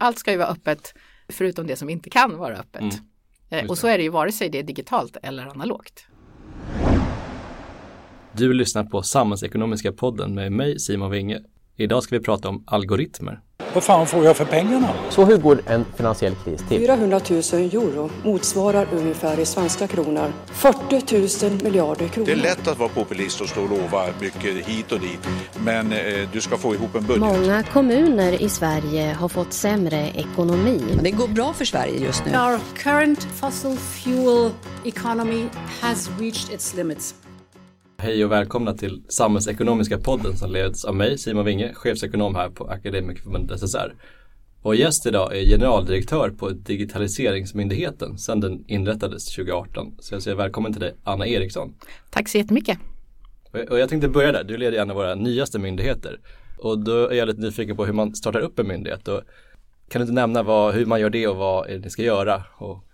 allt ska ju vara öppet förutom det som inte kan vara öppet. Mm. Eh, och så är det ju vare sig det är digitalt eller analogt. Du lyssnar på Samhällsekonomiska podden med mig Simon Winge. Idag ska vi prata om algoritmer. Vad fan får jag för pengarna? Så hur går en finansiell kris till? 400 000 euro motsvarar ungefär i svenska kronor 40 000 miljarder kronor. Det är lätt att vara populist och stå och lova mycket hit och dit. Men eh, du ska få ihop en budget. Många kommuner i Sverige har fått sämre ekonomi. Det går bra för Sverige just nu. Our current fossil fuel economy has reached its limits. Hej och välkomna till Samhällsekonomiska podden som leds av mig, Simon Winge, chefsekonom här på Akademikerförbundet SSR. Vår gäst idag är generaldirektör på Digitaliseringsmyndigheten sedan den inrättades 2018. Så jag säger välkommen till dig, Anna Eriksson. Tack så jättemycket. Och jag tänkte börja där, du leder en av våra nyaste myndigheter. Och då är jag lite nyfiken på hur man startar upp en myndighet. Och kan du inte nämna vad, hur man gör det och vad ni ska göra? Och.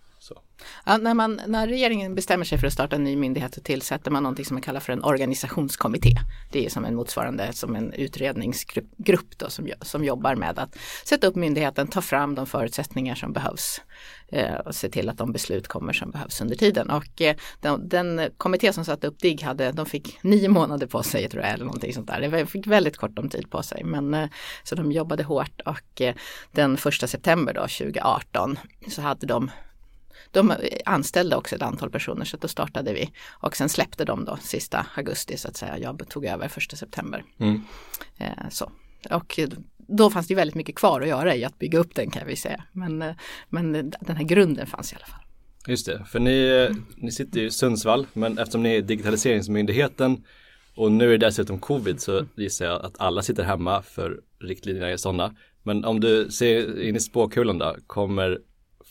Ja, när, man, när regeringen bestämmer sig för att starta en ny myndighet så tillsätter man någonting som man kallar för en organisationskommitté. Det är som en motsvarande som en utredningsgrupp då, som, som jobbar med att sätta upp myndigheten, ta fram de förutsättningar som behövs eh, och se till att de beslut kommer som behövs under tiden. Och eh, den, den kommitté som satte upp DIGG hade, de fick nio månader på sig tror jag eller någonting sånt där. De fick väldigt kort om tid på sig men eh, så de jobbade hårt och eh, den första september då 2018 så hade de de anställde också ett antal personer så då startade vi och sen släppte de då sista augusti så att säga. Jag tog över första september. Mm. Eh, så. Och då fanns det väldigt mycket kvar att göra i att bygga upp den kan vi säga. Men, eh, men den här grunden fanns i alla fall. Just det, för ni, ni sitter ju i Sundsvall men eftersom ni är digitaliseringsmyndigheten och nu är det dessutom covid så gissar jag att alla sitter hemma för riktlinjerna är sådana. Men om du ser in i spåkulan då, kommer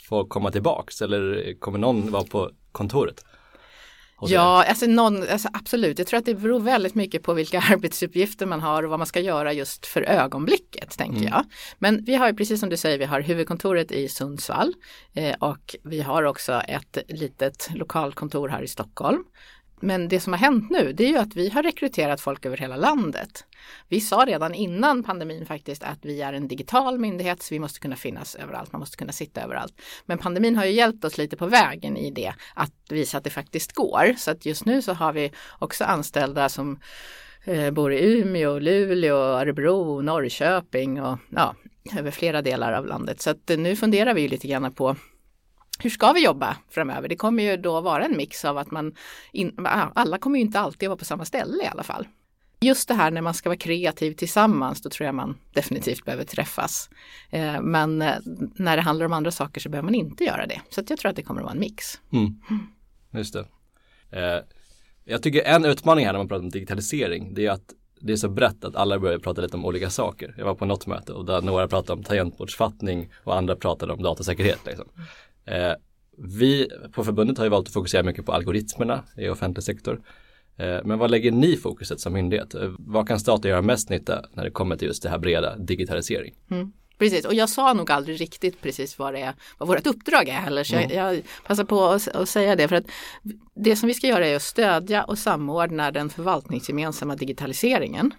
folk komma tillbaks eller kommer någon vara på kontoret? Ja, alltså, någon, alltså absolut. Jag tror att det beror väldigt mycket på vilka arbetsuppgifter man har och vad man ska göra just för ögonblicket, tänker mm. jag. Men vi har ju precis som du säger, vi har huvudkontoret i Sundsvall eh, och vi har också ett litet lokalkontor här i Stockholm. Men det som har hänt nu det är ju att vi har rekryterat folk över hela landet. Vi sa redan innan pandemin faktiskt att vi är en digital myndighet så vi måste kunna finnas överallt, man måste kunna sitta överallt. Men pandemin har ju hjälpt oss lite på vägen i det att visa att det faktiskt går. Så att just nu så har vi också anställda som eh, bor i Umeå, Luleå, Örebro, Norrköping och ja, över flera delar av landet. Så att eh, nu funderar vi lite grann på hur ska vi jobba framöver? Det kommer ju då vara en mix av att man, in, alla kommer ju inte alltid vara på samma ställe i alla fall. Just det här när man ska vara kreativ tillsammans, då tror jag man definitivt behöver träffas. Eh, men eh, när det handlar om andra saker så behöver man inte göra det. Så jag tror att det kommer att vara en mix. Mm. Just det. Eh, jag tycker en utmaning här när man pratar om digitalisering, det är att det är så brett att alla börjar prata lite om olika saker. Jag var på något möte och där några pratade om tangentbordsfattning och andra pratade om datasäkerhet. Liksom. Eh, vi på förbundet har ju valt att fokusera mycket på algoritmerna i offentlig sektor. Eh, men vad lägger ni fokuset som myndighet? Eh, vad kan staten göra mest nytta när det kommer till just det här breda digitalisering? Mm. Precis, och jag sa nog aldrig riktigt precis vad det är, vad vårt uppdrag är heller. Så mm. jag, jag, passar på att, att, säga det för att det som vi ska göra är att stödja och samordna den förvaltningsgemensamma digitaliseringen.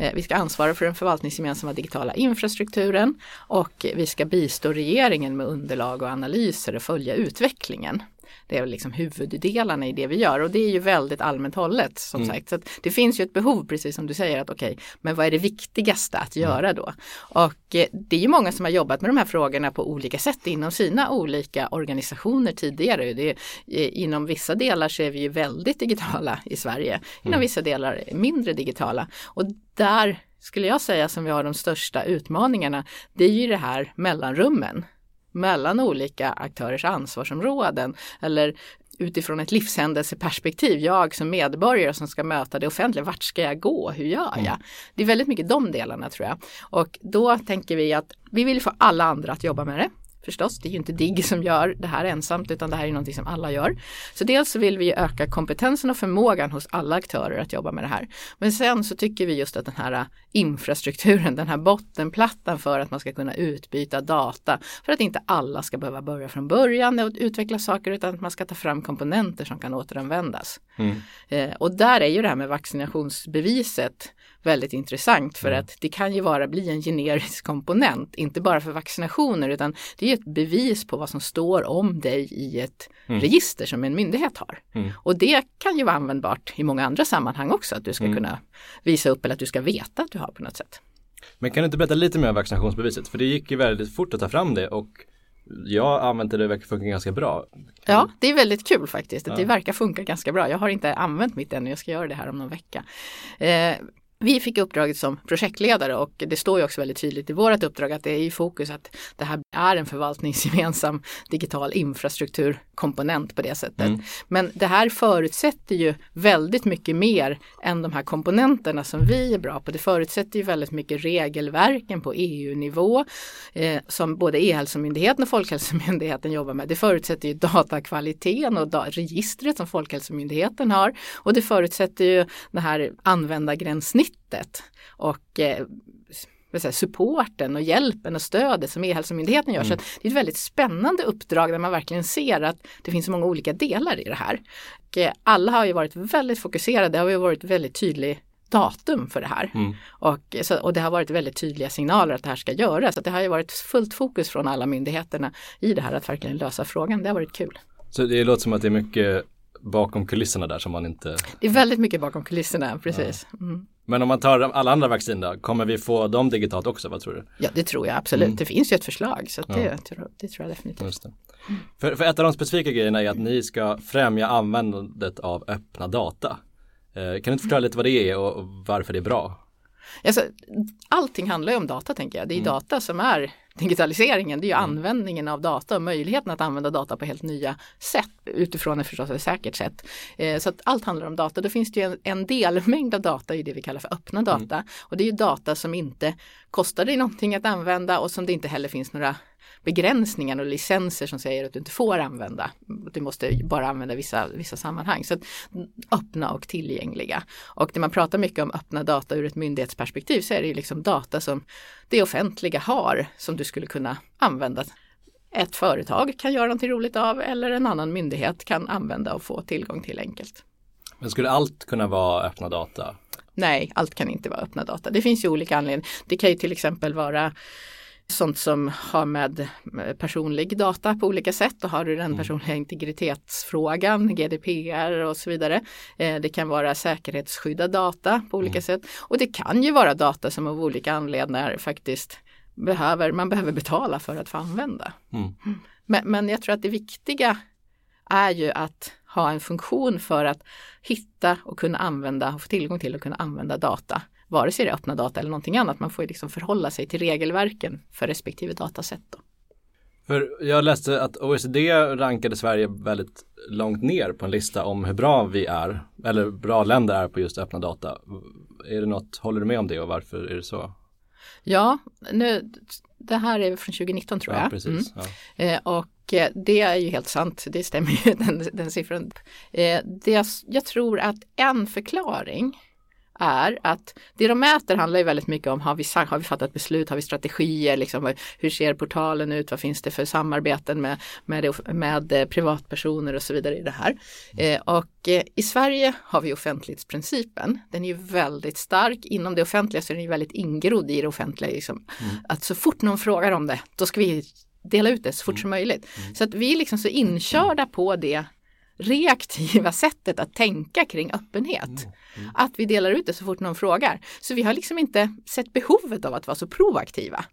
Eh, vi ska ansvara för den förvaltningsgemensamma digitala infrastrukturen och vi ska bistå regeringen med underlag och analyser och följa utvecklingen. Det är liksom huvuddelarna i det vi gör och det är ju väldigt allmänt hållet som mm. sagt. Så det finns ju ett behov precis som du säger att okej, okay, men vad är det viktigaste att mm. göra då? Och eh, det är ju många som har jobbat med de här frågorna på olika sätt inom sina olika organisationer tidigare. Det är, eh, inom vissa delar så är vi ju väldigt digitala i Sverige, inom mm. vissa delar mindre digitala. Och där skulle jag säga som vi har de största utmaningarna, det är ju det här mellanrummen mellan olika aktörers ansvarsområden eller utifrån ett livshändelseperspektiv, jag som medborgare som ska möta det offentliga, vart ska jag gå, hur gör jag? Mm. Det är väldigt mycket de delarna tror jag. Och då tänker vi att vi vill få alla andra att jobba med det. Förstås. Det är ju inte DIGG som gör det här ensamt utan det här är någonting som alla gör. Så dels vill vi öka kompetensen och förmågan hos alla aktörer att jobba med det här. Men sen så tycker vi just att den här infrastrukturen, den här bottenplattan för att man ska kunna utbyta data för att inte alla ska behöva börja från början och utveckla saker utan att man ska ta fram komponenter som kan återanvändas. Mm. Eh, och där är ju det här med vaccinationsbeviset väldigt intressant för Mm. att det kan ju vara bli en generisk komponent, inte bara för vaccinationer utan det är ju ett bevis på vad som står om dig i ett Mm. register som en myndighet har. Mm. Och det kan ju vara användbart i många andra sammanhang också, att du ska Mm. kunna visa upp eller att du ska veta att du har på något sätt. Men kan du inte berätta lite mer om vaccinationsbeviset? För det gick ju väldigt fort att ta fram det och jag använt det, det verkar funka ganska bra. Ja, det är väldigt kul faktiskt. Att Ja. Det verkar funka ganska bra. Jag har inte använt mitt ännu, jag ska göra det här om någon vecka. Eh, vi fick uppdraget som projektledare och det står ju också väldigt tydligt i vårt uppdrag att det är i fokus att det här är en förvaltningsgemensam digital infrastrukturkomponent på det sättet. Mm. Men det här förutsätter ju väldigt mycket mer än de här komponenterna som vi är bra på. Det förutsätter ju väldigt mycket regelverken på EU-nivå eh, som både E-hälsomyndigheten och Folkhälsomyndigheten jobbar med. Det förutsätter ju datakvaliteten och da- registret som Folkhälsomyndigheten har och det förutsätter ju det här användargränssnittet och eh, supporten och hjälpen och stödet som E-hälsomyndigheten gör. Så att det är ett väldigt spännande uppdrag där man verkligen ser att det finns så många olika delar i det här. Och eh, alla har ju varit väldigt fokuserade, det har ju varit väldigt tydlig datum för det här. Mm. Och, så, och det har varit väldigt tydliga signaler att det här ska göras. Så det har ju varit fullt fokus från alla myndigheterna i det här att verkligen lösa frågan. Det har varit kul. Så det låter som att det är mycket bakom kulisserna där som man inte Det är väldigt mycket bakom kulisserna, precis. Mm. Men om man tar alla andra vaccin då, kommer vi få dem digitalt också, vad tror du? Ja, det tror jag absolut. Mm. Det finns ju ett förslag så det, Ja. tror, det tror jag definitivt. Det. För, för ett av de specifika grejerna är att ni ska främja användandet av öppna data. Eh, kan du inte förklara lite vad det är och, och varför det är bra? Alltså, allting handlar ju om data tänker jag. Det är data som är digitaliseringen. Det är ju användningen av data och möjligheten att använda data på helt nya sätt utifrån ett förstås ett säkert sätt. Eh, så att allt handlar om data. Då finns det ju en, en delmängd av data i det vi kallar för öppna data. Och det är ju data som inte kostar dig någonting att använda och som det inte heller finns några begränsningar och licenser som säger att du inte får använda. Du måste bara använda vissa, vissa sammanhang. Så att, öppna och tillgängliga. Och när man pratar mycket om öppna data ur ett myndighetsperspektiv så är det ju liksom data som det offentliga har som du skulle kunna använda. Ett företag kan göra någonting roligt av eller en annan myndighet kan använda och få tillgång till enkelt. Men skulle allt kunna vara öppna data? Nej, allt kan inte vara öppna data. Det finns ju olika anledningar. Det kan ju till exempel vara sånt som har med eh, personlig data på olika sätt och har du den personliga integritetsfrågan, GDPR och så vidare. Eh, Det kan vara säkerhetsskyddad data på olika sätt och det kan ju vara data som av olika anledningar faktiskt behöver, man behöver betala för att få använda. Mm. Men, men jag tror att det viktiga är ju att ha en funktion för att hitta och kunna använda och få tillgång till och kunna använda data. Vare sig det är öppna data eller någonting annat. Man får ju liksom förhålla sig till regelverken för respektive datasätt. Då. För jag läste att OECD rankade Sverige väldigt långt ner på en lista om hur bra vi är, eller bra länder är på just öppna data. Är det något, håller du med om det och varför är det så? Ja, nu, det här är från 2019 tror jag. Ja, precis. Ja. Eh, och eh, det är ju helt sant, det stämmer ju den, den siffran. Eh, det, jag tror att en förklaring är att det de mäter handlar ju väldigt mycket om har vi, har vi fattat beslut, har vi strategier, liksom, hur ser portalen ut, vad finns det för samarbeten med, med, med eh, privatpersoner och så vidare i det här. Eh, och eh, i Sverige har vi offentlighetsprincipen, den är ju väldigt stark, inom det offentliga så är den ju väldigt ingrodd i det offentliga, liksom, att så fort någon frågar om det, då ska vi dela ut det så fort som möjligt. Så att vi är liksom så inkörda på det reaktiva sättet att tänka kring öppenhet. Att vi delar ut det så fort någon frågar. Så vi har liksom inte sett behovet av att vara så proaktiva.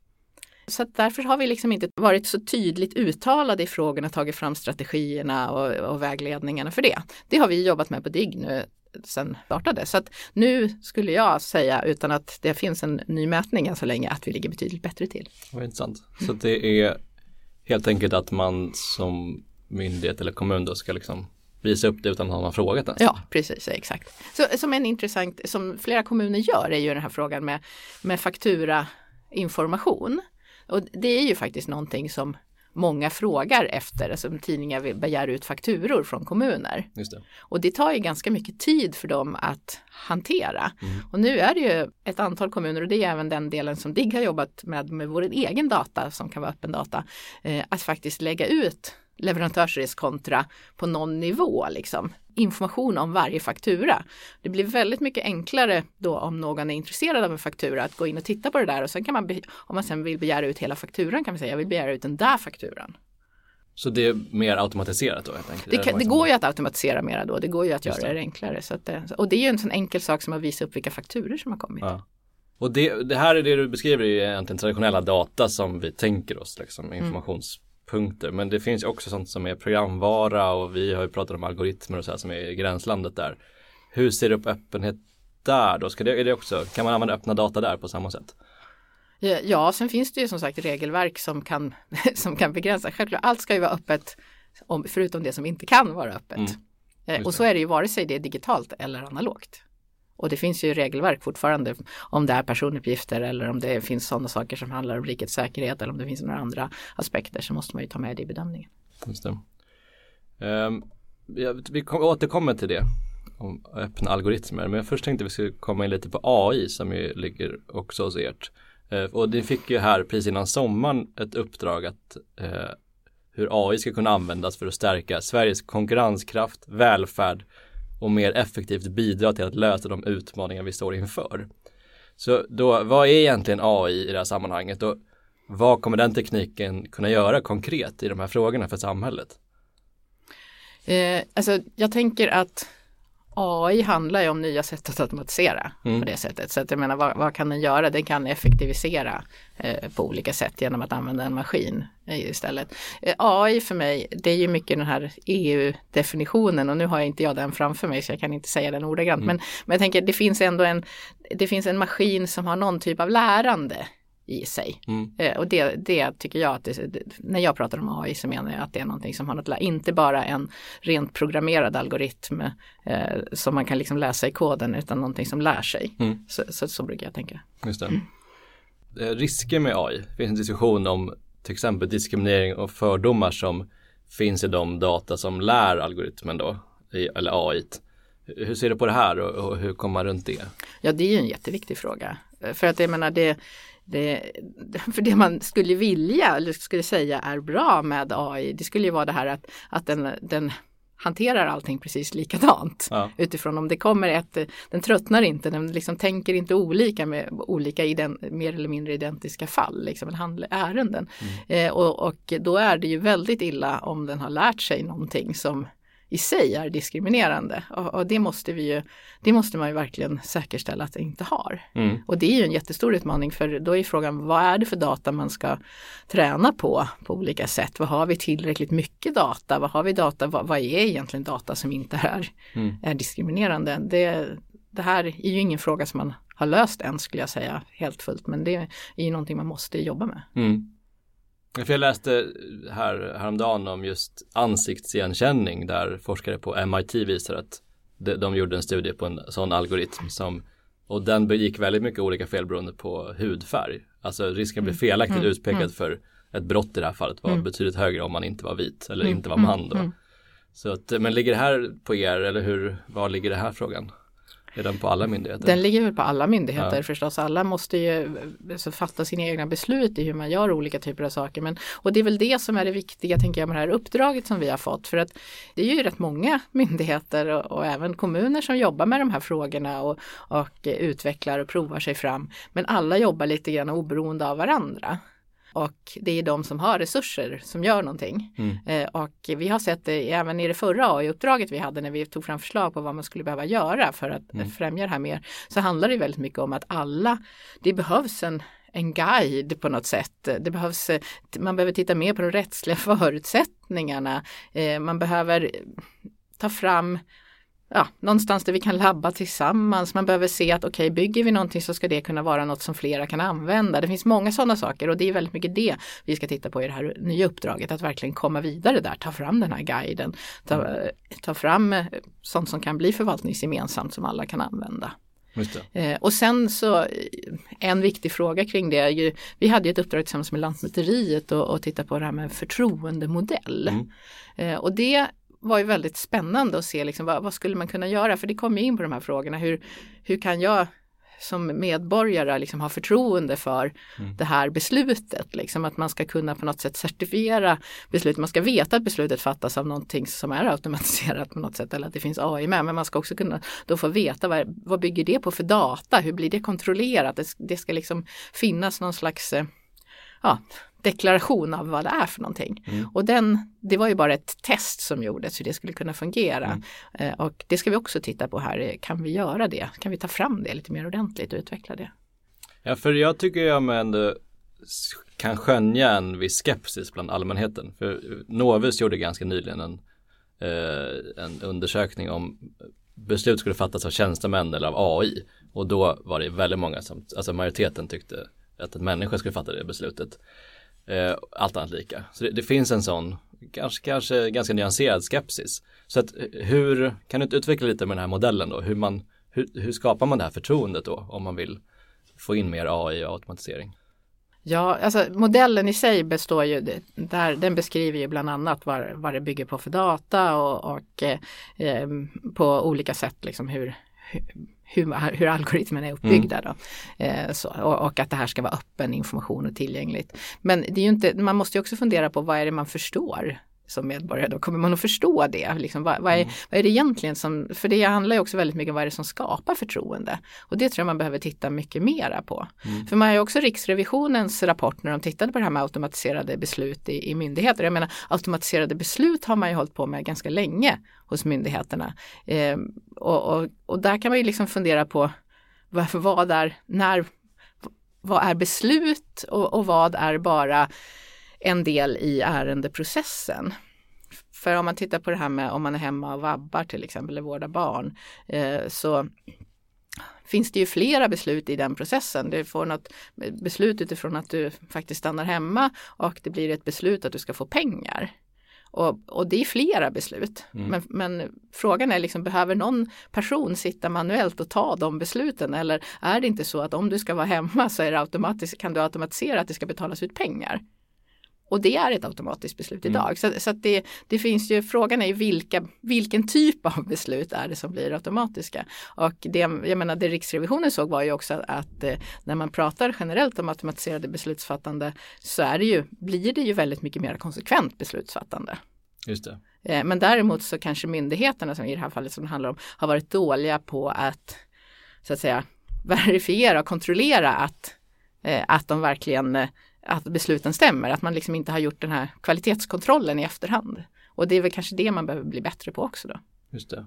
Så därför har vi liksom inte varit så tydligt uttalade i frågorna, tagit fram strategierna och, och vägledningarna för det. Det har vi jobbat med på DIGG nu sen startade. Så att nu skulle jag säga, utan att det finns en ny mätning än så länge, att vi ligger betydligt bättre till. Vad intressant. Så att det är helt enkelt att man som myndighet eller kommun då ska liksom visa upp det utan att man frågat ens. Ja, precis, exakt. Så, som en intressant, som flera kommuner gör är ju den här frågan med, med fakturainformation. Och det är ju faktiskt någonting som många frågar efter, alltså tidningar begär ut fakturor från kommuner. Det. Och det tar ju ganska mycket tid för dem att hantera. Och nu är det ju ett antal kommuner och det är även den delen som DIGG har jobbat med med vår egen data som kan vara öppen data. Eh, att faktiskt lägga ut leverantörsreskontra på någon nivå liksom. Information om varje faktura. Det blir väldigt mycket enklare då om någon är intresserad av en faktura att gå in och titta på det där och sen kan man, om man sen vill begära ut hela fakturan kan man säga jag vill begära ut den där fakturan. Så det är mer automatiserat då helt enkelt? Det, kan, det liksom- går ju att automatisera mera då, det går ju att göra det. det enklare. Så att det, och det är ju en sån enkel sak som att visa upp vilka fakturor som har kommit. Ja. Och det, det här är det du beskriver är ju egentligen traditionella data som vi tänker oss, liksom, informationspunkter. Men det finns ju också sånt som är programvara och vi har ju pratat om algoritmer och så här som är gränslandet där. Hur ser du på öppenhet där då? Ska det, är det också, kan man använda öppna data där på samma sätt? Ja, Ja, sen finns det ju som sagt regelverk som kan, som kan begränsa. Självklart, allt ska ju vara öppet, om, förutom det som inte kan vara öppet. Mm. Eh, och så är det ju vare sig det är digitalt eller analogt. Och det finns ju regelverk fortfarande om det är personuppgifter eller om det finns sådana saker som handlar om rikets säkerhet eller om det finns några andra aspekter så måste man ju ta med det i bedömningen. Just det. Um, ja, vi kom, återkommer till det om öppna algoritmer. Men först tänkte vi skulle komma in lite på AI som ju ligger också hos ert. Uh, och det fick ju här precis innan sommaren ett uppdrag att uh, hur AI ska kunna användas för att stärka Sveriges konkurrenskraft, välfärd och mer effektivt bidra till att lösa de utmaningar vi står inför. Så då, vad är egentligen AI i det här sammanhanget och vad kommer den tekniken kunna göra konkret i de här frågorna för samhället? Eh, alltså jag tänker att AI handlar ju om nya sätt att automatisera Mm. på det sättet. Så att jag menar vad, vad kan den göra? Den kan effektivisera eh, på olika sätt genom att använda en maskin istället. Eh, AI för mig, det är ju mycket den här EU-definitionen och nu har jag inte jag den framför mig så jag kan inte säga den ordagrant. Men, men jag tänker det finns ändå en, det finns en maskin som har någon typ av lärande i sig. Mm. Eh, och det, det tycker jag att det, när jag pratar om AI så menar jag att det är någonting som har något, inte bara en rent programmerad algoritm eh, som man kan liksom läsa i koden utan någonting som lär sig. Mm. Så, så, så brukar jag tänka. Just det. Eh, Risker med AI. Det finns en diskussion om till exempel diskriminering och fördomar som finns i de data som lär algoritmen då, i- eller AI. Hur ser du på det här och, och hur kommer man runt det? Ja, det är ju en jätteviktig fråga. Eh, För att jag menar det, det, för det man skulle vilja eller skulle säga är bra med AI, det skulle ju vara det här att, att den, den hanterar allting precis likadant. Ja. Utifrån om det kommer ett, den tröttnar inte, den liksom tänker inte olika med olika ident, mer eller mindre identiska fall, liksom, eller ärenden. Eh, och, och då är det ju väldigt illa om den har lärt sig någonting som i sig är diskriminerande. Och, och det måste vi ju, det måste man ju verkligen säkerställa att det inte har. Mm. Och det är ju en jättestor utmaning för då är frågan vad är det för data man ska träna på på olika sätt. Vad har vi tillräckligt mycket data? Vad har vi data? Vad, vad är egentligen data som inte är, Mm. är diskriminerande? Det, det här är ju ingen fråga som man har löst än skulle jag säga helt fullt men det är ju någonting man måste jobba med. Mm. För jag läste här, häromdagen om just ansiktsigenkänning där forskare på MIT visar att de, de gjorde en studie på en sån algoritm som och den begick väldigt mycket olika fel beroende på hudfärg. Alltså risken att bli felaktigt utpekad för ett brott i det här fallet var betydligt högre om man inte var vit eller inte var man då. Så att, men ligger det här på er eller hur, var ligger det här frågan? Är den på alla myndigheter? Den ligger väl på alla myndigheter Ja. förstås. Alla måste ju alltså, fatta sina egna beslut i hur man gör olika typer av saker. Men, och det är väl det som är det viktiga tänker jag med det här uppdraget som vi har fått. För att det är ju rätt många myndigheter och, och även kommuner som jobbar med de här frågorna och, och utvecklar och provar sig fram. Men alla jobbar lite grann oberoende av varandra. Och det är de som har resurser som gör någonting. Eh, och vi har sett det även i det förra AI-uppdraget vi hade när vi tog fram förslag på vad man skulle behöva göra för att eh, främja det här mer. Så handlar det väldigt mycket om att alla, det behövs en en guide på något sätt. Det behövs, eh, man behöver titta mer på de rättsliga förutsättningarna. Eh, man behöver ta fram ja, någonstans där vi kan labba tillsammans. Man behöver se att okej, bygger vi någonting så ska det kunna vara något som flera kan använda. Det finns många sådana saker och det är väldigt mycket det vi ska titta på i det här nya uppdraget. Att verkligen komma vidare där, ta fram den här guiden, ta, ta fram eh, sånt som kan bli förvaltningsgemensamt som alla kan använda. Eh, och sen så en viktig fråga kring det är ju, vi hade ett uppdrag tillsammans med Lantmäteriet och, och titta på det här med förtroendemodell. Mm. Eh, och det var ju väldigt spännande att se liksom, vad, vad, skulle man kunna göra? För det kommer in på de här frågorna. Hur, hur kan jag som medborgare liksom ha förtroende för mm. det här beslutet. Liksom att man ska kunna på något sätt certifiera beslut. Man ska veta att beslutet fattas av någonting som är automatiserat på något sätt eller att det finns AI med. Men man ska också kunna då få veta vad, vad bygger det på för data? Hur blir det kontrollerat? Det, det ska liksom finnas någon slags eh, ja, deklaration av vad det är för någonting. Mm. Och den, det var ju bara ett test som gjordes hur det skulle kunna fungera. Mm. Eh, och det ska vi också titta på här, kan vi göra det? Kan vi ta fram det lite mer ordentligt och utveckla det? Ja, för jag tycker jag ändå kan skönja en viss skepsis bland allmänheten. För Novus gjorde ganska nyligen en, eh, en undersökning om beslut skulle fattas av tjänstemän eller av AI. Och då var det väldigt många som, alltså majoriteten tyckte att en människa skulle fatta det beslutet. Eh, allt annat lika. Så det, det, finns en sån, kanske, kanske ganska nyanserad skepsis. Så att eh, hur, kan du inte utveckla lite med den här modellen då? Hur, man, hur, hur skapar man det här förtroendet då om man vill få in mer AI och automatisering? Ja, alltså modellen i sig består ju, där, den beskriver ju bland annat vad, vad det bygger på för data och, och eh, eh på olika sätt liksom hur, hur, hur algoritmerna är uppbyggda. Mm. Då. Eh, så, och, och, att det här ska vara öppen information och tillgängligt. Men det är inte, man måste ju också fundera på vad är det man förstår som medborgare då? Kommer man att förstå det? Liksom, vad, vad, är, mm. vad är det egentligen som, för det handlar ju också väldigt mycket om vad är det som skapar förtroende? Och det tror jag man behöver titta mycket mera på. Mm. För man har ju också Riksrevisionens rapport när de tittade på det här med automatiserade beslut i, i myndigheter. Jag menar automatiserade beslut har man ju hållit på med ganska länge hos myndigheterna. Eh, och, och, och, där kan man ju liksom fundera på varför vad är, när, vad är beslut och, och vad är bara en del i ärendeprocessen. För om man tittar på det här med om man är hemma och vabbar till exempel eller vårdar barn eh, så finns det ju flera beslut i den processen. Du får något beslut utifrån att du faktiskt stannar hemma och det blir ett beslut att du ska få pengar. Och, och det är flera beslut. Mm. Men, men, frågan är liksom, behöver någon person sitta manuellt och ta de besluten? Eller är det inte så att om du ska vara hemma så är det automatiskt, kan du automatisera att det ska betalas ut pengar? Och det är ett automatiskt beslut mm. idag. Så, så det, det, finns ju, frågan är ju vilka, vilken typ av beslut är det som blir automatiska. Och det, jag menar, det Riksrevisionen såg var ju också att eh, när man pratar generellt om automatiserade beslutsfattande så är det ju, blir det ju väldigt mycket mer konsekvent beslutsfattande. Just det. Eh, men däremot så kanske myndigheterna som i det här fallet som det handlar om har varit dåliga på att så att säga verifiera och kontrollera att, eh, att de verkligen att besluten stämmer, att man liksom inte har gjort den här kvalitetskontrollen i efterhand. Och det är väl kanske det man behöver bli bättre på också då. Just det.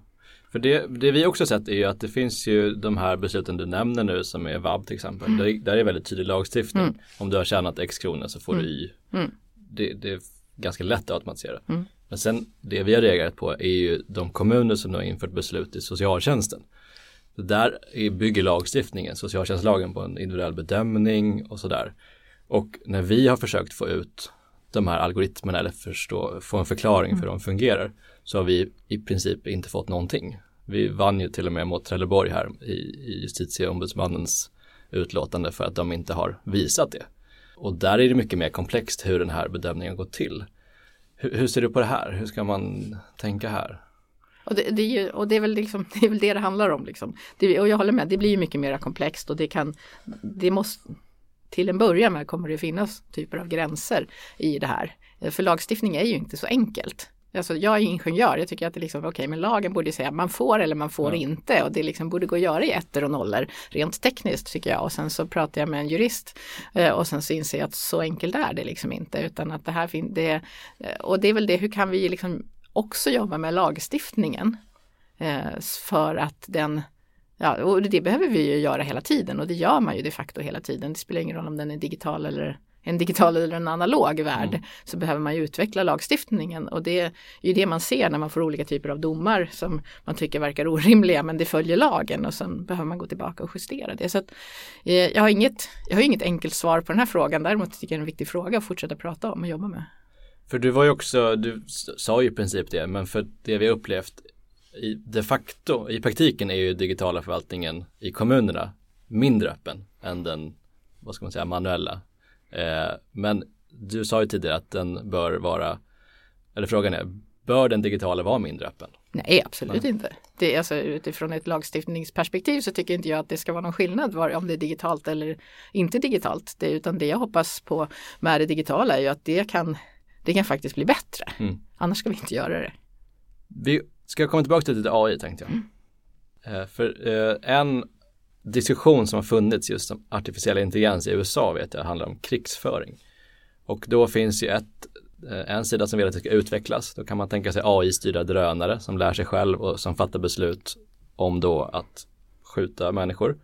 För det, det vi också sett är ju att det finns ju de här besluten du nämner nu som är vab till exempel. Mm. Där, där är väldigt tydlig lagstiftning. Mm. Om du har tjänat x kronor så får mm. du y. Mm. Det, det, är ganska lätt att automatisera. Mm. Men sen det vi har reagerat på är ju de kommuner som nu har infört beslut i socialtjänsten. Så där bygger lagstiftningen, socialtjänstlagen på en individuell bedömning och sådär. Och när vi har försökt få ut de här algoritmerna eller förstå, få en förklaring för hur de fungerar så har vi i princip inte fått någonting. Vi vann ju till och med mot Trelleborg här i, i justitieombudsmannens utlåtande för att de inte har visat det. Och där är det mycket mer komplext hur den här bedömningen går till. Hur, hur ser du på det här? Hur ska man tänka här? Och det, det, är ju, och det, är väl liksom, det är väl det det handlar om. Liksom. Det, och jag håller med, det blir mycket mer komplext och det kan, det måste, till en början med kommer det finnas typer av gränser i det här. För lagstiftning är ju inte så enkelt. Alltså jag är ingenjör, jag tycker att det liksom, okej okay, men lagen borde säga man får eller man får ja. inte och det liksom borde gå att göra i ettor och nollor rent tekniskt tycker jag och sen så pratar jag med en jurist eh, och sen så inser jag att så enkelt är det liksom inte utan att det här finns, det, eh, och det är väl det, hur kan vi liksom också jobba med lagstiftningen eh, för att den Ja, och det behöver vi ju göra hela tiden och det gör man ju de facto hela tiden. Det spelar ingen roll om den är digital eller en digital eller en analog värld mm. så behöver man ju utveckla lagstiftningen och det är ju det man ser när man får olika typer av domar som man tycker verkar orimliga men det följer lagen och sen behöver man gå tillbaka och justera det. Så att, eh, jag, har inget, jag har inget enkelt svar på den här frågan däremot tycker jag det är en viktig fråga att fortsätta prata om och jobba med. För du var ju också, du sa ju i princip det, men för det vi har upplevt i de facto, i praktiken är ju digitala förvaltningen i kommunerna mindre öppen än den, vad ska man säga, manuella. Eh, men du sa ju tidigare att den bör vara, eller frågan är, bör den digitala vara mindre öppen? Nej, absolut Nej. inte. Det är alltså, utifrån ett lagstiftningsperspektiv så tycker inte jag att det ska vara någon skillnad var, om det är digitalt eller inte digitalt. Det, utan det jag hoppas på med det digitala är ju att det kan, det kan faktiskt bli bättre. Mm. Annars ska vi inte göra det. Vi ska jag komma tillbaka till lite AI tänkte jag. Mm. Eh, för eh, en diskussion som har funnits just om artificiell intelligens i USA vet jag handlar om krigsföring. Och då finns ju ett, eh, en sida som vill att det ska utvecklas. Då kan man tänka sig AI-styrda drönare som lär sig själv och som fattar beslut om då att skjuta människor.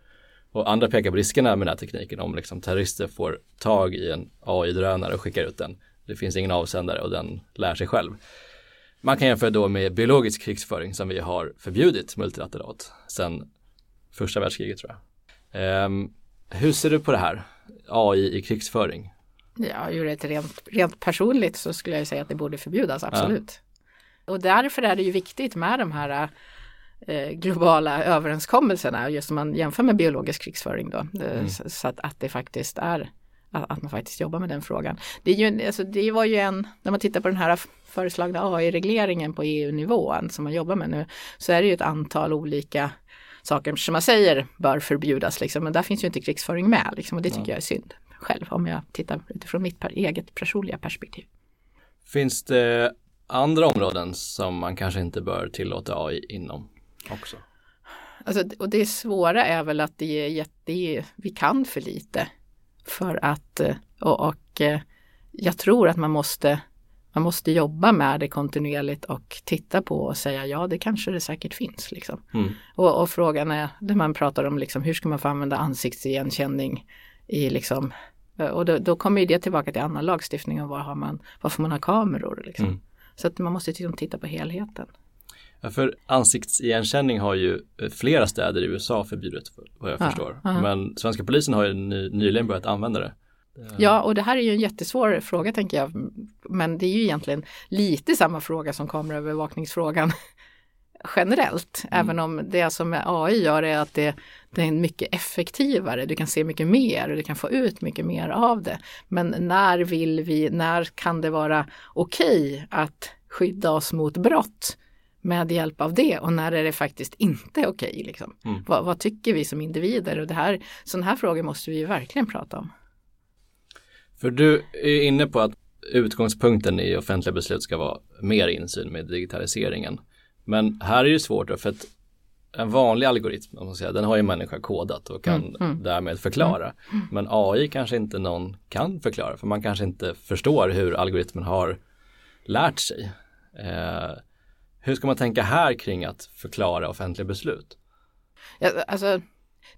Och andra pekar på riskerna med den här tekniken om liksom terrorister får tag i en AI-drönare och skickar ut den. Det finns ingen avsändare och den lär sig själv. Man kan jämföra då med biologisk krigsföring som vi har förbjudit multilateralt sedan första världskriget tror jag. Um, hur ser du på det här? AI i krigsföring? Ja, ur ett rent, rent personligt så skulle jag säga att det borde förbjudas, absolut. Ja. Och därför är det ju viktigt med de här eh, globala överenskommelserna, just om man jämför med biologisk krigsföring då, eh, mm. så, så att, att det faktiskt är att man faktiskt jobbar med den frågan. Det, är ju, alltså, det var ju en, när man tittar på den här föreslagna AI-regleringen på EU-nivån som man jobbar med nu, så är det ju ett antal olika saker som man säger bör förbjudas, liksom. men där finns ju inte krigsföring med, liksom, och det tycker ja. jag är synd själv om jag tittar utifrån mitt eget personliga perspektiv. Finns det andra områden som man kanske inte bör tillåta AI inom också? Alltså, och det svåra är väl att det är jätte, vi kan för lite för att och, och jag tror att man måste man måste jobba med det kontinuerligt och titta på och säga ja det kanske det säkert finns. Liksom. Mm. Och, och, frågan är, när man pratar om liksom, hur ska man få använda ansiktsigenkänning i liksom, och då, då kommer det tillbaka till annan lagstiftning och var, har man, var får man ha kameror. Liksom. Mm. Så att man måste liksom titta på helheten. Ja, för ansiktsigenkänning har ju eh, flera städer i USA förbjudit vad jag ja, förstår. Aha. Men svenska polisen har ju ny, nyligen börjat använda det. Ja, och det här är ju en jättesvår fråga tänker jag. Men det är ju egentligen lite samma fråga som kameraövervakningsfrågan generellt. Mm. Även om det som AI gör är att det, det är mycket effektivare. Du kan se mycket mer och du kan få ut mycket mer av det. Men när vill vi, när kan det vara okej okay att skydda oss mot brott? med hjälp av det och när är det faktiskt inte okej? Okay, liksom? Mm. Vad, vad, tycker vi som individer? Och det här, sådana här frågor måste vi verkligen prata om. För du är inne på att utgångspunkten i offentliga beslut ska vara mer insyn med digitaliseringen. Men här är det svårt då, för att en vanlig algoritm, man säger, den har ju människa kodat och kan mm, mm. därmed förklara. Mm. Men AI kanske inte någon kan förklara för man kanske inte förstår hur algoritmen har lärt sig. Eh, hur ska man tänka här kring att förklara offentliga beslut? Ja, alltså,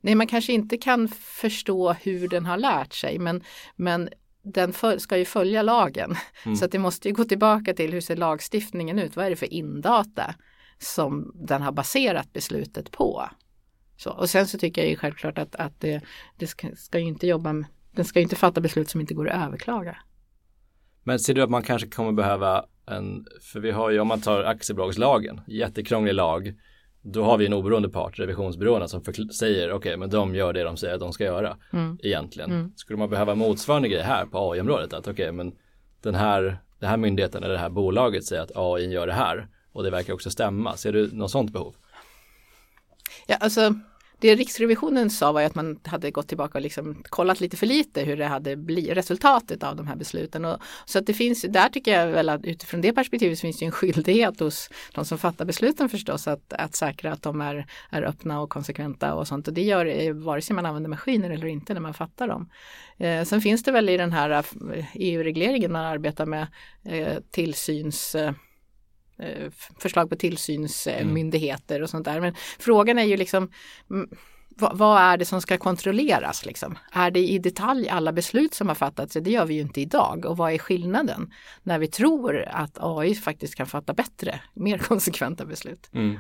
nej, man kanske inte kan förstå hur den har lärt sig men, men den ska ju följa lagen. Mm. Så att det måste ju gå tillbaka till hur ser lagstiftningen ut? Vad är det för indata som den har baserat beslutet på? Så, och sen så tycker jag ju självklart att, att det, det ska, ska, ju inte jobba med, den ska ju inte fatta beslut som inte går att överklaga. Men ser du att man kanske kommer behöva en, för vi har ju om man tar aktiebolagslagen, jättekrånglig lag, då har vi en oberoende part, revisionsbyråerna som säger okej okay, men de gör det de säger att de ska göra mm. egentligen. Mm. Skulle man behöva motsvarande grej här på AI-området att okej okay, men den här, den här myndigheten eller det här bolaget säger att AI gör det här och det verkar också stämma. Ser du något sånt behov? Ja, alltså det Riksrevisionen sa var att man hade gått tillbaka och liksom kollat lite för lite hur det hade blivit resultatet av de här besluten. Och, så att det finns, där tycker jag väl att utifrån det perspektivet finns det en skyldighet hos de som fattar besluten förstås att, att säkra att de är, är öppna och konsekventa och sånt. Och det gör eh, vare sig man använder maskiner eller inte när man fattar dem. Eh, sen finns det väl i den här eh, e EU-regleringen man arbetar med eh, tillsyns Eh, förslag på tillsynsmyndigheter och sånt där. Men frågan är ju liksom mm, vad, vad, är det som ska kontrolleras? Liksom? Är det i detalj alla beslut som har fattats? Det gör vi ju inte idag. Och vad är skillnaden när vi tror att AI faktiskt kan fatta bättre, mer konsekventa beslut? Mm.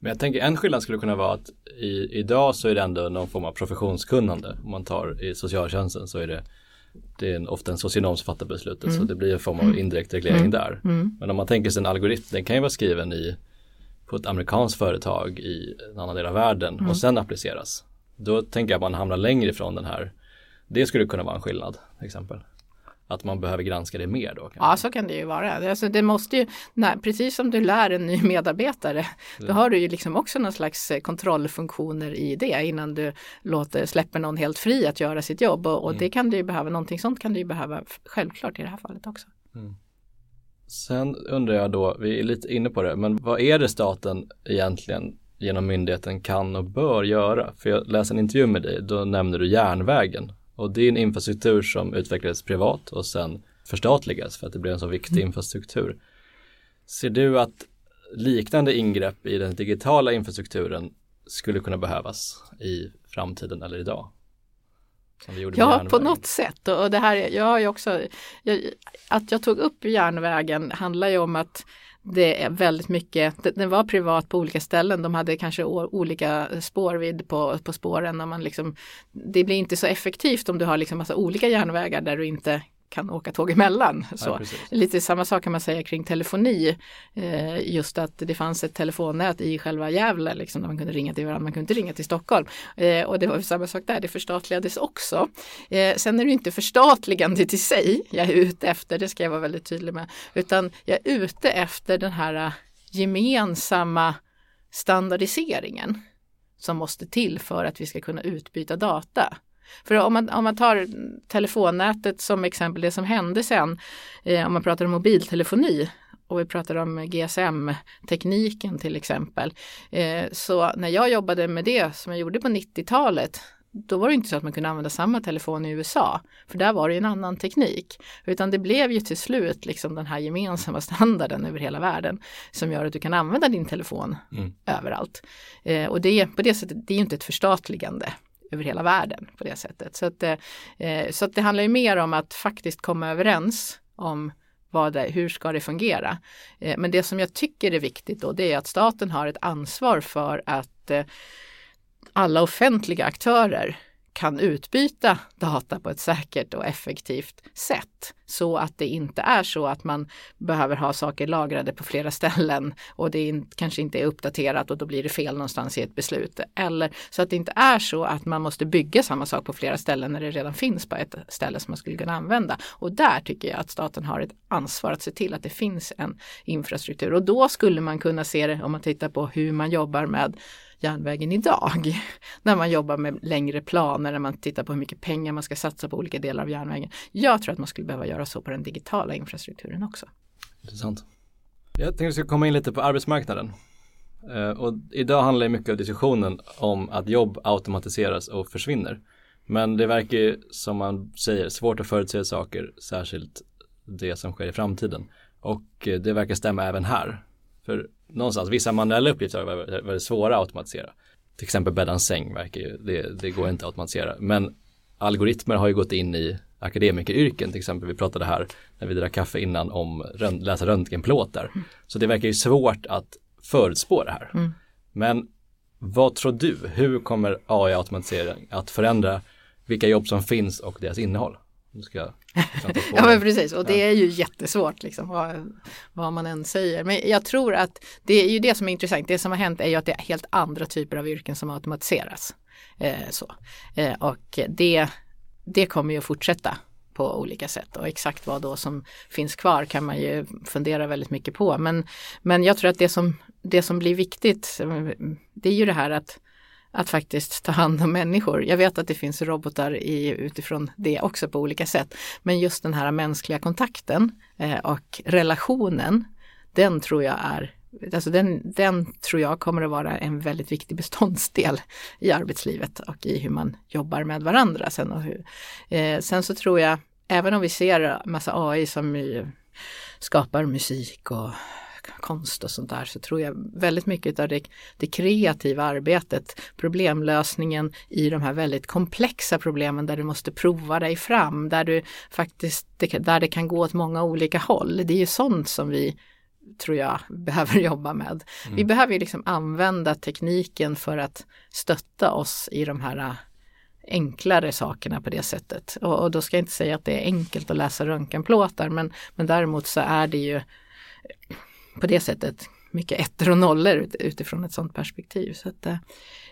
Men jag tänker en skillnad skulle kunna vara att i, idag så är det ändå någon form av professionskunnande. Om man tar i socialtjänsten så är det det är en, ofta en socionom som fattar beslutet mm. så det blir en form av indirekt reglering mm. där. Mm. Men om man tänker sig en algoritm, den kan ju vara skriven i på ett amerikanskt företag i en annan del av världen Mm. och sen appliceras. Då tänker jag att man hamnar längre ifrån den här. Det skulle kunna vara en skillnad till exempel. Att man behöver granska det mer då. kanske. Ja, så kan det ju vara. Alltså, det måste ju, nej, precis som du lär en ny medarbetare, då har du ju liksom också någon slags eh, kontrollfunktioner i det innan du låter, släpper någon helt fri att göra sitt jobb. Och, och det kan du ju behöva, någonting sånt kan du ju behöva självklart i det här fallet också. Sen undrar jag då, vi är lite inne på det, men vad är det staten egentligen genom myndigheten kan och bör göra? För jag läste en intervju med dig, då nämner du järnvägen och det är en infrastruktur som utvecklades privat och sen förstatligades för att det blev en så viktig infrastruktur. Ser du att liknande ingrepp i den digitala infrastrukturen skulle kunna behövas i framtiden eller idag? Som vi gjorde med Ja, på något sätt. Och det här, jag har också, jag, att jag tog upp järnvägen handlar ju om att det är väldigt mycket, det- den var privat på olika ställen, de hade kanske olika spårvidd på, på spåren. Och man liksom, det blir inte så effektivt om du har liksom massa olika järnvägar där du inte kan åka tåg emellan. Så. precis. Lite samma sak kan man säga kring telefoni. Eh, just att det fanns ett telefonnät i själva Gävle liksom, där man kunde ringa till varandra, man kunde inte ringa till Stockholm. Eh, och det var samma sak där, det förstatligades också. Eh, sen är det inte förstatligandet i sig jag är ute efter, det ska jag vara väldigt tydlig med, utan jag är ute efter den här eh, gemensamma standardiseringen som måste till för att vi ska kunna utbyta data. För om man, om man tar telefonnätet som exempel, det som hände sen, eh, om man pratar om mobiltelefoni och vi pratar om GSM-tekniken till exempel. Eh, så när jag jobbade med det som jag gjorde på 90-talet, då var det inte så att man kunde använda samma telefon i USA, för där var det en annan teknik. Utan det blev ju till slut liksom den här gemensamma standarden över hela världen som gör att du kan använda din telefon överallt. Eh, och det, på det sättet, det är ju inte ett förstatligande över hela världen på det sättet. Så att, eh, eh, så att det handlar ju mer om att faktiskt komma överens om vad det, hur ska det fungera. Eh, men det som jag tycker är viktigt då det är att staten har ett ansvar för att eh, alla offentliga aktörer kan utbyta data på ett säkert och effektivt sätt så att det inte är så att man behöver ha saker lagrade på flera ställen och det in, kanske inte är uppdaterat och då blir det fel någonstans i ett beslut. Eller så att det inte är så att man måste bygga samma sak på flera ställen när det redan finns på ett ställe som man skulle kunna använda. Och där tycker jag att staten har ett ansvar att se till att det finns en infrastruktur och då skulle man kunna se det om man tittar på hur man jobbar med järnvägen idag. När man jobbar med längre planer, när man tittar på hur mycket pengar man ska satsa på olika delar av järnvägen. Jag tror att man skulle behöva göra så på den digitala infrastrukturen också. Intressant. Jag tänkte vi ska komma in lite på arbetsmarknaden. Eh, och idag handlar mycket av diskussionen om att jobb automatiseras och försvinner. Men det verkar ju som man säger svårt att förutse saker, särskilt det som sker i framtiden. Och eh, det verkar stämma även här. För någonstans, vissa manuella uppgifter är väldigt, svåra att automatisera. Till exempel bädda en säng verkar ju, det, det går inte att automatisera. Men algoritmer har ju gått in i akademikeryrken till exempel. Vi pratade här när vi drack kaffe innan om rönt, läsa röntgenplåtar. Så det verkar ju svårt att förutspå det här. Men vad tror du? Hur kommer AI-automatisering att förändra vilka jobb som finns och deras innehåll? Du ska, Ja men precis och det är ju jättesvårt liksom vad, vad man än säger. Men jag tror att det är ju det som är intressant. Det som har hänt är ju att det är helt andra typer av yrken som automatiseras. Eh, så. Eh, och det, det kommer ju att fortsätta på olika sätt och exakt vad då som finns kvar kan man ju fundera väldigt mycket på. Men, men jag tror att det som, det som blir viktigt det är ju det här att att faktiskt ta hand om människor. Jag vet att det finns robotar i, utifrån det också på olika sätt. Men just den här mänskliga kontakten eh, och relationen, den tror jag är Alltså den, den tror jag kommer att vara en väldigt viktig beståndsdel i arbetslivet och i hur man jobbar med varandra. Sen, och hur, eh, sen så tror jag, även om vi ser massa AI som ju skapar musik och konst och sånt där så tror jag väldigt mycket av det, det kreativa arbetet, problemlösningen i de här väldigt komplexa problemen där du måste prova dig fram, där du faktiskt, där det kan gå åt många olika håll. Det är ju sånt som vi tror jag behöver jobba med. Mm. Vi behöver ju liksom använda tekniken för att stötta oss i de här enklare sakerna på det sättet. Och, och då ska jag inte säga att det är enkelt att läsa röntgenplåtar men, men däremot så är det ju på det sättet mycket ettor och nollor ut, utifrån ett sådant perspektiv. Så att,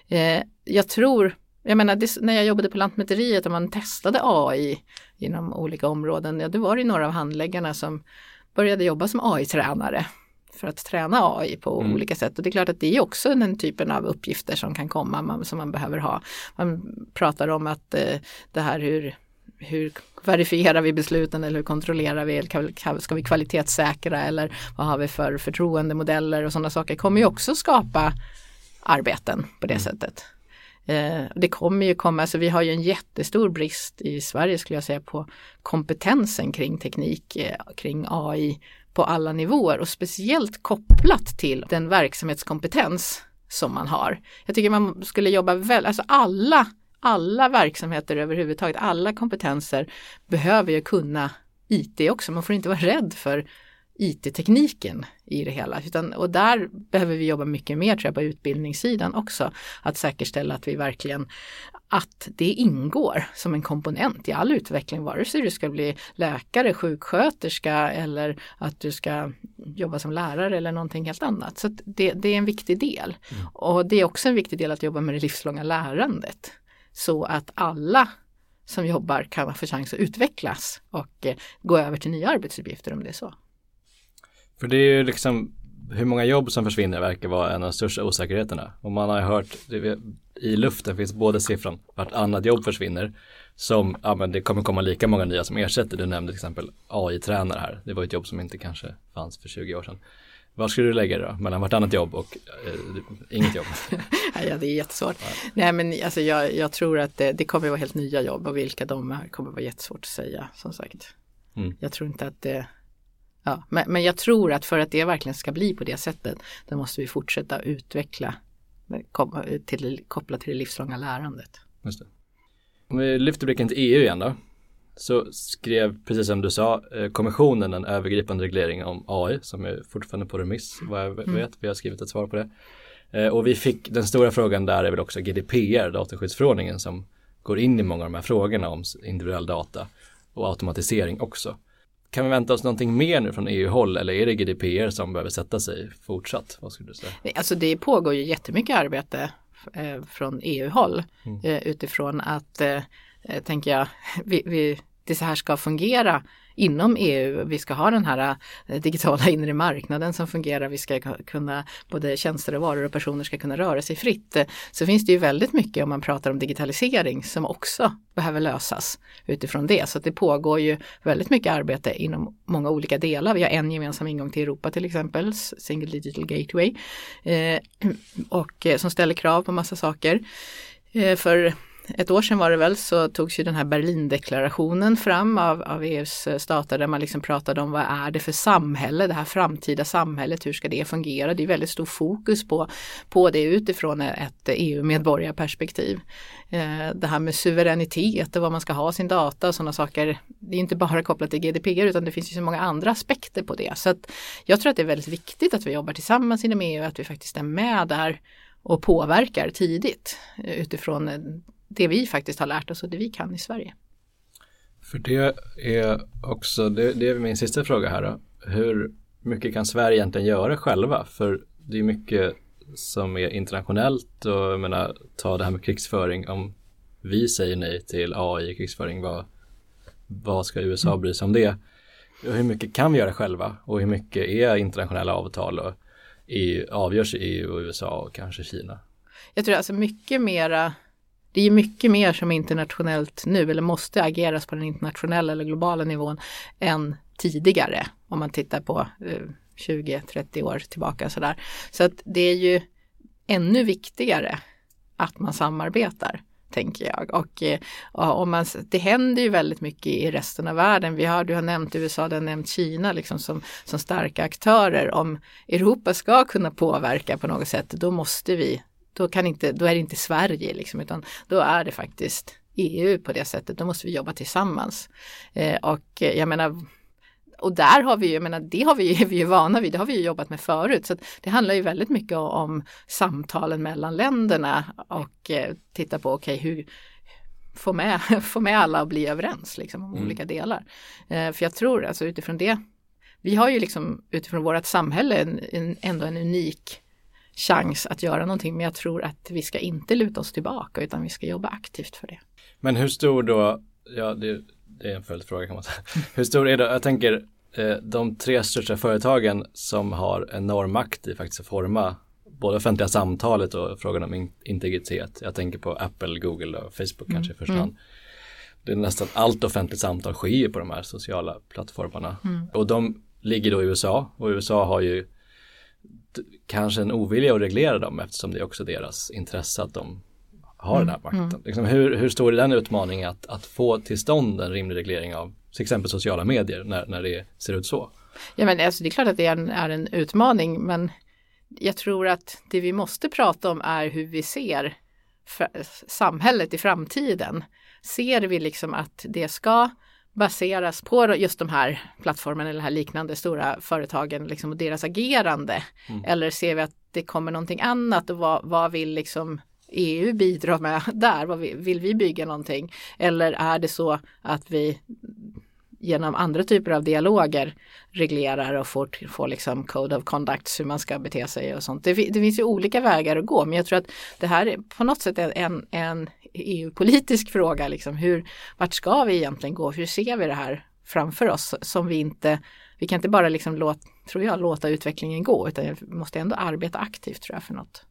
eh, jag tror, jag menar det, när jag jobbade på Lantmäteriet och man testade AI inom olika områden, ja, då var det några av handläggarna som började jobba som AI-tränare för att träna AI på mm. olika sätt. Och det är klart att det är också den typen av uppgifter som kan komma man, som man behöver ha. Man pratar om att eh, det här hur hur verifierar vi besluten eller hur kontrollerar vi, ska vi kvalitetssäkra eller vad har vi för förtroendemodeller och sådana saker kommer ju också skapa arbeten på det mm. sättet. Eh, det kommer ju komma, alltså vi har ju en jättestor brist i Sverige skulle jag säga på kompetensen kring teknik, eh, kring AI på alla nivåer och speciellt kopplat till den verksamhetskompetens som man har. Jag tycker man skulle jobba väl, alltså alla alla verksamheter överhuvudtaget, alla kompetenser behöver ju kunna IT också. Man får inte vara rädd för IT-tekniken i det hela. Utan, och där behöver vi jobba mycket mer tror jag, på utbildningssidan också. Att säkerställa att vi verkligen att det ingår som en komponent i all utveckling, vare sig du ska bli läkare, sjuksköterska eller att du ska jobba som lärare eller någonting helt annat. Så det, det, är en viktig del. Mm. Och det är också en viktig del att jobba med det livslånga lärandet så att alla som jobbar kan få chans att utvecklas och eh, gå över till nya arbetsuppgifter om det är så. För det är ju liksom hur många jobb som försvinner verkar vara en av de största osäkerheterna. Och man har hört, i luften finns både siffran vartannat jobb försvinner som, ja men det kommer komma lika många nya som ersätter. Du nämnde till exempel AI-tränare här. Det var ett jobb som inte kanske fanns för 20 år sedan. Var skulle du lägga det då? Mellan vartannat jobb och eh, inget jobb? ja, det är jättesvårt. Ja. Nej, men alltså, jag, jag tror att det, det kommer att vara helt nya jobb och vilka de är kommer att vara jättesvårt att säga som sagt. Mm. Jag tror inte att det Ja, men, men jag tror att för att det verkligen ska bli på det sättet då måste vi fortsätta utveckla till, kopplat till det livslånga lärandet. Om vi lyfter blicken till EU igen då så skrev, precis som du sa, eh, kommissionen en övergripande reglering om AI som är fortfarande på remiss vad jag mm. vet. Mm. Vi har skrivit ett svar på det. Eh, och vi fick, den stora frågan där är väl också GDPR, dataskyddsförordningen som går in i många av de här frågorna om individuell data och automatisering också. Kan vi vänta oss någonting mer nu från EU-håll eller är det GDPR som behöver sätta sig fortsatt? Vad skulle du säga? Alltså det pågår ju jättemycket arbete eh, från EU-håll mm. utifrån att Eh, tänker jag, vi, vi, det så här ska fungera inom EU. Vi ska ha den här eh, digitala inre marknaden som fungerar. Vi ska kunna, både tjänster och varor och personer ska kunna röra sig fritt. Eh, så finns det ju väldigt mycket om man pratar om digitalisering som också behöver lösas utifrån det. Så det pågår ju väldigt mycket arbete inom många olika delar. Vi har en gemensam ingång till Europa till exempel, Single Digital Gateway, eh, och som ställer krav på massa saker. Eh, för ett år sedan var det väl så togs ju den här Berlindeklarationen fram av, av EUs eh, stater där man liksom pratade om vad är det för samhälle, det här framtida samhället, hur ska det fungera? Det är väldigt stor fokus på, på det utifrån ett EU-medborgarperspektiv. Eh, det här med suveränitet och vad man ska ha sin data och sådana saker. Det är inte bara kopplat till GDPR utan det finns ju så många andra aspekter på det. Så att jag tror att det är väldigt viktigt att vi jobbar tillsammans inom EU, att vi faktiskt är med där och påverkar tidigt eh, utifrån eh, det vi faktiskt har lärt oss och det vi kan i Sverige. För det är också, det, det är min sista fråga här då. Hur mycket kan Sverige egentligen göra själva? För det är mycket som är internationellt och jag menar, ta det här med krigsföring. Om vi säger nej till AI krigsföring, vad, vad ska USA mm. bry sig om det? Och hur mycket kan vi göra själva och hur mycket är internationella avtal och EU, avgörs i EU och USA och kanske Kina? Jag tror alltså mycket mera det är mycket mer som är internationellt nu eller måste ageras på den internationella eller globala nivån än tidigare om man tittar på eh, 20-30 år tillbaka sådär. Så att det är ju ännu viktigare att man samarbetar tänker jag. Och, eh, och om man, det händer ju väldigt mycket i resten av världen. Vi har, du har nämnt USA, du har nämnt Kina liksom som, som starka aktörer. Om Europa ska kunna påverka på något sätt, då måste vi då, kan inte, då är det inte Sverige liksom, utan då är det faktiskt EU på det sättet. Då måste vi jobba tillsammans. Eh, och jag menar, och där har vi ju, jag menar, det har vi, är vi ju vana vid, det har vi ju jobbat med förut. Så det handlar ju väldigt mycket om samtalen mellan länderna och eh, titta på, okej, okay, hur få med, få med alla att bli överens liksom, om mm. olika delar. Eh, för jag tror, alltså utifrån det vi har ju liksom utifrån vårt samhälle en, en, ändå en unik chans att göra någonting men jag tror att vi ska inte luta oss tillbaka utan vi ska jobba aktivt för det. Men hur stor då, ja det, det är en följdfråga kan man säga. Hur stor är det, jag tänker eh, de tre största företagen som har enorm makt i faktiskt att forma både offentliga samtalet och frågan om integritet. Jag tänker på Apple, Google och Facebook mm. kanske i första mm. hand. Det är nästan allt offentligt samtal sker på de här sociala plattformarna. Mm. Och de ligger då i USA och USA har ju kanske en ovilja att reglera dem eftersom det är också deras intresse att de har mm. den här makten. Mm. Liksom, hur, hur stor är den utmaningen att, att få till stånd en rimlig reglering av till exempel sociala medier när, när det ser ut så? Ja men alltså, det är klart att det är en, är en utmaning men jag tror att det vi måste prata om är hur vi ser samhället i framtiden. Ser vi liksom att det ska baseras på just de här plattformarna eller här liknande stora företagen liksom, och deras agerande? Mm. Eller ser vi att det kommer någonting annat och vad, vad vill liksom EU bidra med där? Vad vill, vill vi bygga någonting? Eller är det så att vi genom andra typer av dialoger reglerar och får, får liksom code of conduct hur man ska bete sig och sånt. Det, det, finns ju olika vägar att gå men jag tror att det här är på något sätt en, en EU-politisk fråga. Liksom. Hur, vart ska vi egentligen gå? Hur ser vi det här framför oss som vi inte vi kan inte bara liksom låta, tror jag, låta utvecklingen gå utan vi måste ändå arbeta aktivt tror jag för något.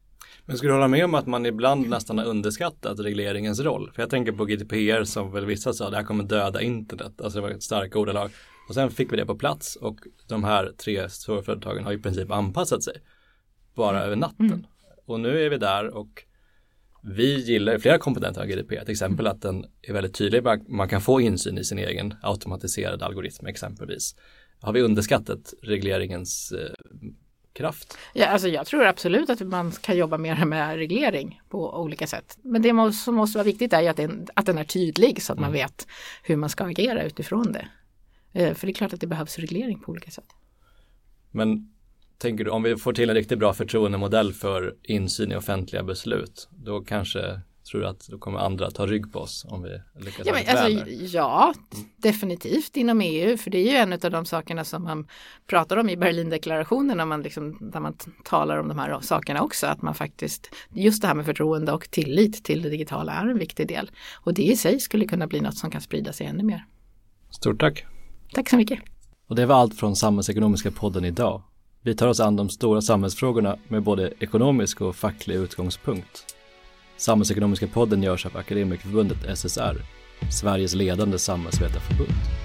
Men skulle du hålla med om att man ibland nästan har underskattat regleringens roll? För jag tänker på GDPR som väl vissa sa, det här kommer döda internet. Alltså det var ett starka ordalag. Och sen fick vi det på plats och de här tre stora företagen har i princip anpassat sig. Bara över natten. Mm. Och nu är vi där och vi gillar flera komponenter av GDPR, till exempel att den är väldigt tydlig, man kan få insyn i sin egen automatiserade algoritm exempelvis. Har vi underskattat regleringens eh, kraft? Ja, alltså jag tror absolut att man kan jobba mer med reglering på olika sätt. Men det som måste vara viktigt är att den, att den är tydlig så att man mm. vet hur man ska agera utifrån det. Eh, för det är klart att det behövs reglering på olika sätt. Men tänker du om vi får till en riktigt bra förtroendemodell för insyn i offentliga beslut, då kanske tror du att då kommer andra ta rygg på oss om vi lyckas ja, men, alltså, ja, definitivt inom EU, för det är ju en av de sakerna som man pratar om i Berlindeklarationen när man, liksom, där man talar om de här sakerna också, att man faktiskt, just det här med förtroende och tillit till det digitala är en viktig del. Och det i sig skulle kunna bli något som kan sprida sig ännu mer. Stort tack! Tack så mycket! Och det var allt från Samhällsekonomiska podden idag. Vi tar oss an de stora samhällsfrågorna med både ekonomisk och facklig utgångspunkt. Samhällsekonomiska podden görs av Akademikerförbundet SSR, Sveriges ledande samhällsvetarförbund.